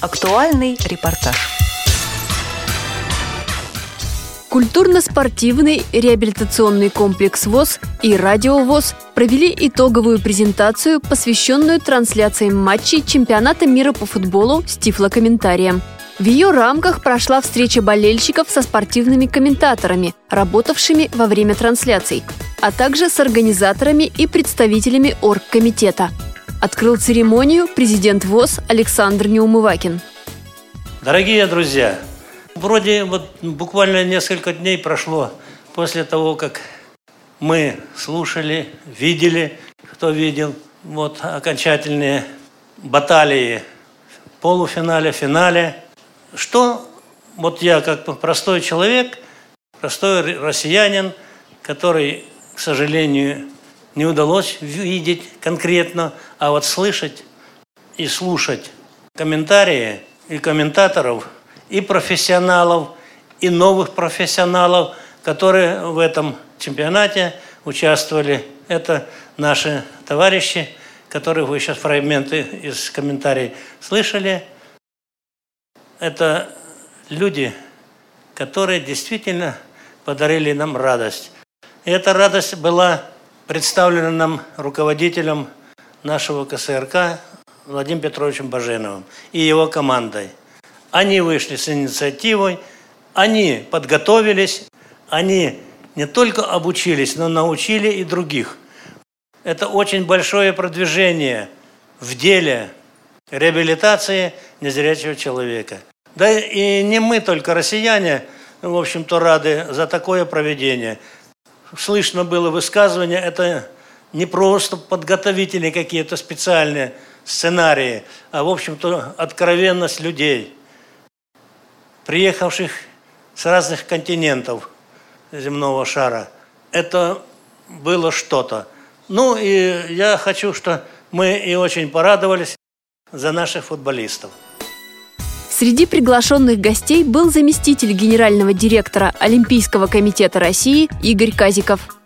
Актуальный репортаж. Культурно-спортивный реабилитационный комплекс ВОЗ и Радио ВОЗ провели итоговую презентацию, посвященную трансляциям матчей чемпионата мира по футболу с тифлокомментарием. В ее рамках прошла встреча болельщиков со спортивными комментаторами, работавшими во время трансляций, а также с организаторами и представителями оргкомитета. Открыл церемонию президент ВОЗ Александр Неумывакин. Дорогие друзья, вроде вот буквально несколько дней прошло после того, как мы слушали, видели, кто видел, вот окончательные баталии полуфинале, финале. Что вот я как простой человек, простой россиянин, который, к сожалению, не удалось видеть конкретно, а вот слышать и слушать комментарии и комментаторов, и профессионалов, и новых профессионалов, которые в этом чемпионате участвовали. Это наши товарищи, которых вы сейчас фрагменты из комментариев слышали. Это люди, которые действительно подарили нам радость. И эта радость была представлена нам руководителем нашего КСРК Владимиром Петровичем Баженовым и его командой. Они вышли с инициативой, они подготовились, они не только обучились, но научили и других. Это очень большое продвижение в деле реабилитации незрячего человека. Да и не мы только, россияне, в общем-то, рады за такое проведение – слышно было высказывание, это не просто подготовительные какие-то специальные сценарии, а, в общем-то, откровенность людей, приехавших с разных континентов земного шара. Это было что-то. Ну и я хочу, что мы и очень порадовались за наших футболистов. Среди приглашенных гостей был заместитель генерального директора Олимпийского комитета России Игорь Казиков.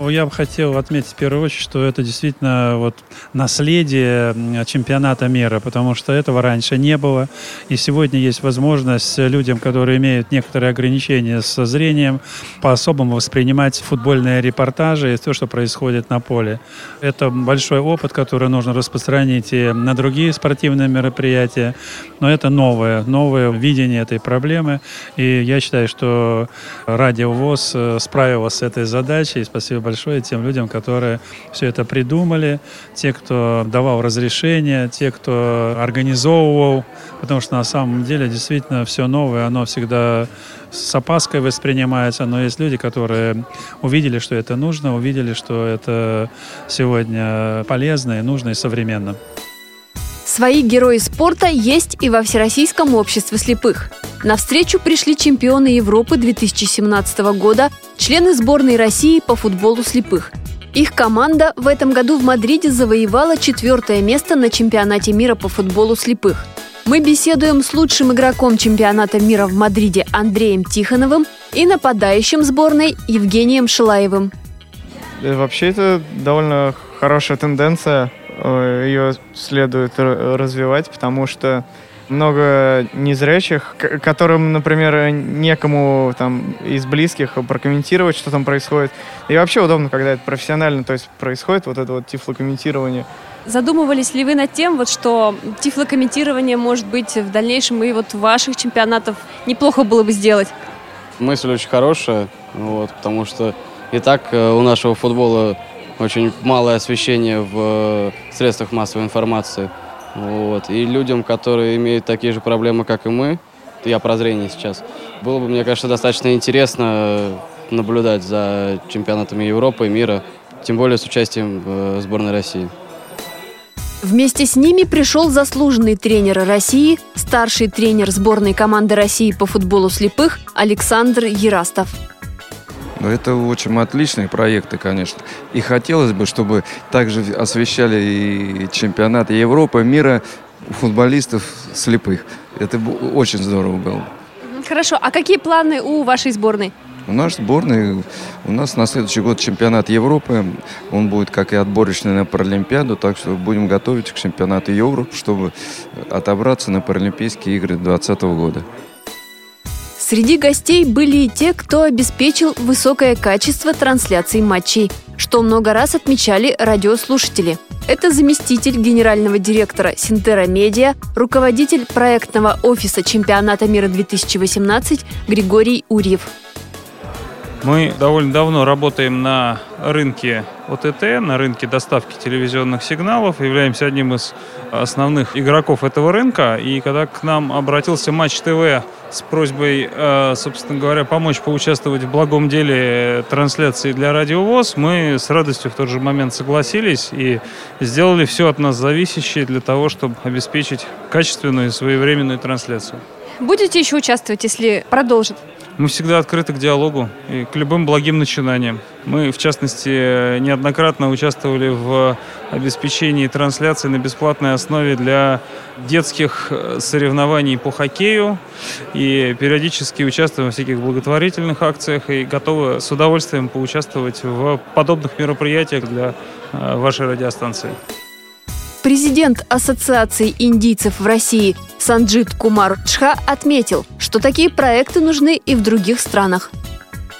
Я бы хотел отметить в первую очередь, что это действительно вот наследие чемпионата мира, потому что этого раньше не было. И сегодня есть возможность людям, которые имеют некоторые ограничения со зрением, по-особому воспринимать футбольные репортажи и то, что происходит на поле. Это большой опыт, который нужно распространить и на другие спортивные мероприятия. Но это новое, новое видение этой проблемы. И я считаю, что Радио ВОЗ э, справилась с этой задачей. Спасибо большое тем людям, которые все это придумали, те, кто давал разрешение, те, кто организовывал, потому что на самом деле действительно все новое, оно всегда с опаской воспринимается, но есть люди, которые увидели, что это нужно, увидели, что это сегодня полезно и нужно и современно. Свои герои спорта есть и во Всероссийском обществе слепых. На встречу пришли чемпионы Европы 2017 года, члены сборной России по футболу слепых. Их команда в этом году в Мадриде завоевала четвертое место на чемпионате мира по футболу слепых. Мы беседуем с лучшим игроком чемпионата мира в Мадриде Андреем Тихоновым и нападающим сборной Евгением Шилаевым. Э, вообще это довольно хорошая тенденция, ее следует развивать, потому что много незрячих, которым, например, некому там из близких прокомментировать, что там происходит. И вообще удобно, когда это профессионально, то есть происходит вот это вот тифлокомментирование. Задумывались ли вы над тем, вот, что тифлокомментирование может быть в дальнейшем и вот ваших чемпионатов неплохо было бы сделать? Мысль очень хорошая, вот, потому что и так э, у нашего футбола очень малое освещение в э, средствах массовой информации. Вот. И людям, которые имеют такие же проблемы, как и мы, я про зрение сейчас, было бы, мне кажется, достаточно интересно наблюдать за чемпионатами Европы и мира, тем более с участием э, сборной России. Вместе с ними пришел заслуженный тренер России, старший тренер сборной команды России по футболу слепых Александр Ерастов. Но это очень отличные проекты, конечно. И хотелось бы, чтобы также освещали и чемпионаты Европы, мира футболистов слепых. Это очень здорово было. Хорошо. А какие планы у вашей сборной? У нас сборная, у нас на следующий год чемпионат Европы. Он будет как и отборочный на Паралимпиаду, так что будем готовить к чемпионату Европы, чтобы отобраться на Паралимпийские игры 2020 года. Среди гостей были и те, кто обеспечил высокое качество трансляции матчей, что много раз отмечали радиослушатели. Это заместитель генерального директора Синтера Медиа, руководитель проектного офиса чемпионата мира 2018 Григорий Урьев. Мы довольно давно работаем на рынке ОТТ, на рынке доставки телевизионных сигналов, являемся одним из основных игроков этого рынка. И когда к нам обратился Матч ТВ с просьбой, э, собственно говоря, помочь поучаствовать в благом деле трансляции для Радиовоз, мы с радостью в тот же момент согласились и сделали все от нас зависящее для того, чтобы обеспечить качественную и своевременную трансляцию. Будете еще участвовать, если продолжит? Мы всегда открыты к диалогу и к любым благим начинаниям. Мы, в частности, неоднократно участвовали в обеспечении трансляции на бесплатной основе для детских э, соревнований по хоккею и периодически участвуем в всяких благотворительных акциях и готовы с удовольствием поучаствовать в подобных мероприятиях для э, вашей радиостанции. Президент Ассоциации индийцев в России Санджит Кумар Чха отметил, что такие проекты нужны и в других странах.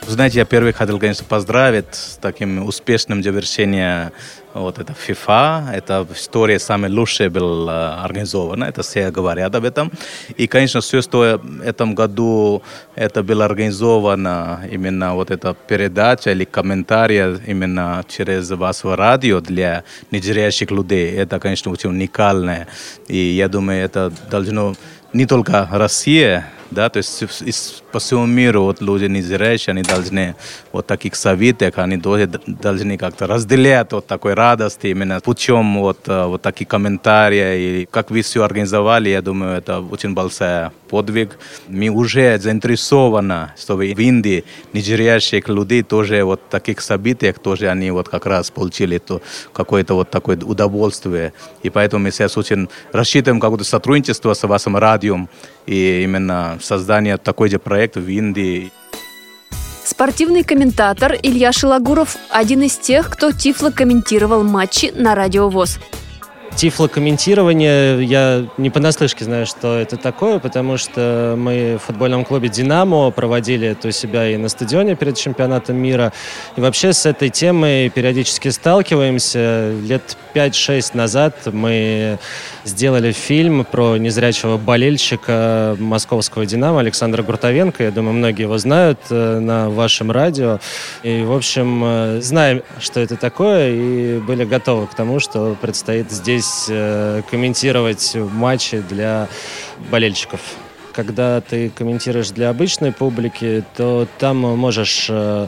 Знаете, я первый хотел, конечно, поздравить с таким успешным завершением вот это FIFA. Это история самая лучшая была организована. Это все говорят об этом. И, конечно, все, что в этом году это было организовано, именно вот эта передача или комментария именно через ваше радио для незрящих людей, это, конечно, очень уникальное. И я думаю, это должно не только Россия, да, то есть из, по всему миру вот люди не зрячие, они должны вот таких советов, они должны как-то разделять вот такой радости именно путем вот, э, вот таких комментариев. И как вы все организовали, я думаю, это очень большой подвиг. Мы уже заинтересованы, чтобы в Индии незрящих людей тоже вот таких событиях тоже они вот как раз получили то какое-то вот такое удовольствие. И поэтому мы сейчас очень рассчитываем какое-то сотрудничество с вашим радио и именно создание такой же проекта в Индии. Спортивный комментатор Илья Шилагуров – один из тех, кто тифло комментировал матчи на Радио ВОЗ. Тифлокомментирование, я не понаслышке знаю, что это такое, потому что мы в футбольном клубе «Динамо» проводили это у себя и на стадионе перед чемпионатом мира. И вообще с этой темой периодически сталкиваемся. Лет 5-6 назад мы сделали фильм про незрячего болельщика московского «Динамо» Александра Гуртовенко. Я думаю, многие его знают э, на вашем радио. И, в общем, э, знаем, что это такое, и были готовы к тому, что предстоит здесь э, комментировать матчи для болельщиков когда ты комментируешь для обычной публики, то там можешь э,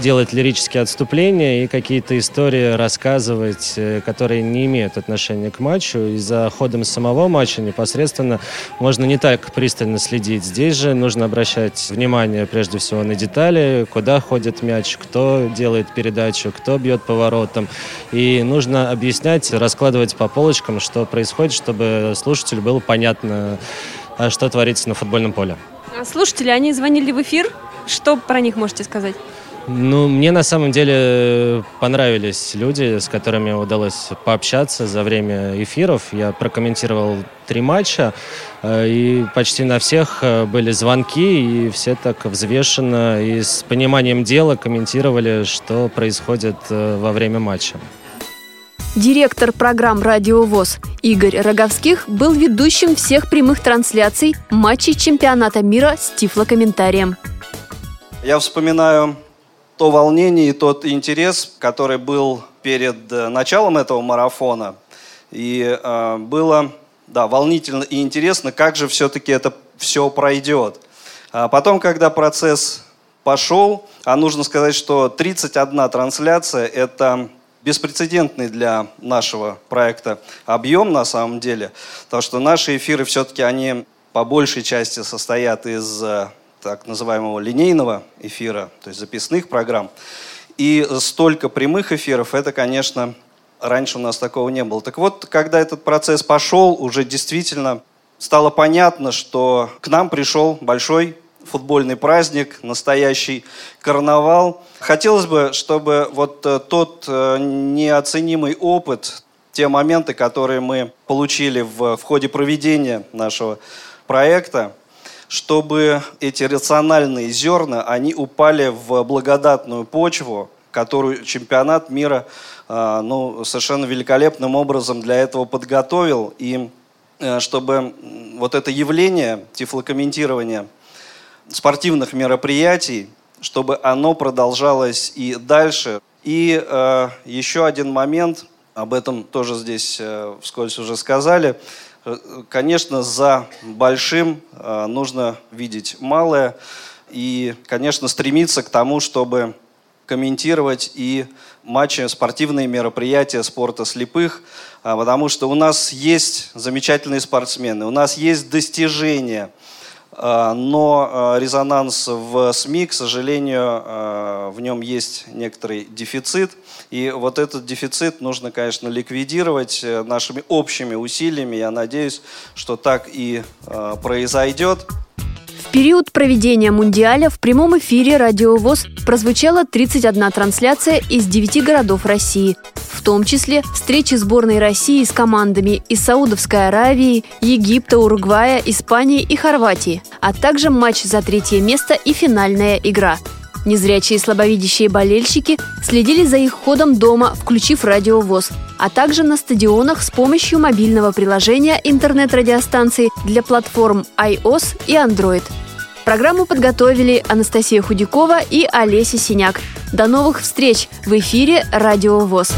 делать лирические отступления и какие-то истории рассказывать, э, которые не имеют отношения к матчу. И за ходом самого матча непосредственно можно не так пристально следить. Здесь же нужно обращать внимание прежде всего на детали, куда ходит мяч, кто делает передачу, кто бьет поворотом. И нужно объяснять, раскладывать по полочкам, что происходит, чтобы слушателю было понятно, что творится на футбольном поле. А слушатели, они звонили в эфир. Что про них можете сказать? Ну, мне на самом деле понравились люди, с которыми удалось пообщаться за время эфиров. Я прокомментировал три матча, э, и почти на всех э, были звонки, и все так взвешенно и с пониманием дела комментировали, что происходит э, во время матча. Директор программ «Радио ВОЗ» Игорь Роговских был ведущим всех прямых трансляций матчей чемпионата мира с тифлокомментарием. Я вспоминаю то волнение и тот интерес, который был перед э, началом этого марафона. И э, было да, волнительно и интересно, как же все-таки это все пройдет. А потом, когда процесс пошел, а нужно сказать, что 31 трансляция – это беспрецедентный для нашего проекта объем на самом деле, потому что наши эфиры все-таки они по большей части состоят из э, так называемого линейного эфира, то есть записных программ. И столько прямых эфиров, это, конечно, раньше у нас такого не было. Так вот, когда этот процесс пошел, уже действительно стало понятно, что к нам пришел большой футбольный праздник, настоящий карнавал. Хотелось бы, чтобы вот э, тот э, неоценимый опыт, те моменты, которые мы получили в, в ходе проведения нашего проекта, чтобы эти рациональные зерна, они упали в благодатную почву, которую чемпионат мира э, ну, совершенно великолепным образом для этого подготовил. И чтобы вот это явление тифлокомментирования – спортивных мероприятий, чтобы оно продолжалось и дальше. И э, еще один момент, об этом тоже здесь э, вскользь уже сказали. Э, конечно, за большим э, нужно видеть малое. И, конечно, стремиться к тому, чтобы комментировать и матчи, спортивные мероприятия спорта слепых, а, потому что у нас есть замечательные спортсмены, у нас есть достижения – но а, резонанс в СМИ, к сожалению, а, в нем есть некоторый дефицит. И вот этот дефицит нужно, конечно, ликвидировать э, нашими общими усилиями. Я надеюсь, что так и произойдет. В период проведения Мундиаля в прямом эфире «Радио ВОЗ» прозвучала 31 трансляция из 9 городов России – в том числе встречи сборной России с командами из Саудовской Аравии, Египта, Уругвая, Испании и Хорватии, а также матч за третье место и финальная игра. Незрячие и слабовидящие болельщики следили за их ходом дома, включив радиовоз, а также на стадионах с помощью мобильного приложения интернет-радиостанции для платформ iOS и Android. Программу подготовили Анастасия Худякова и Олеся Синяк. До новых встреч в эфире «Радио ВОЗ».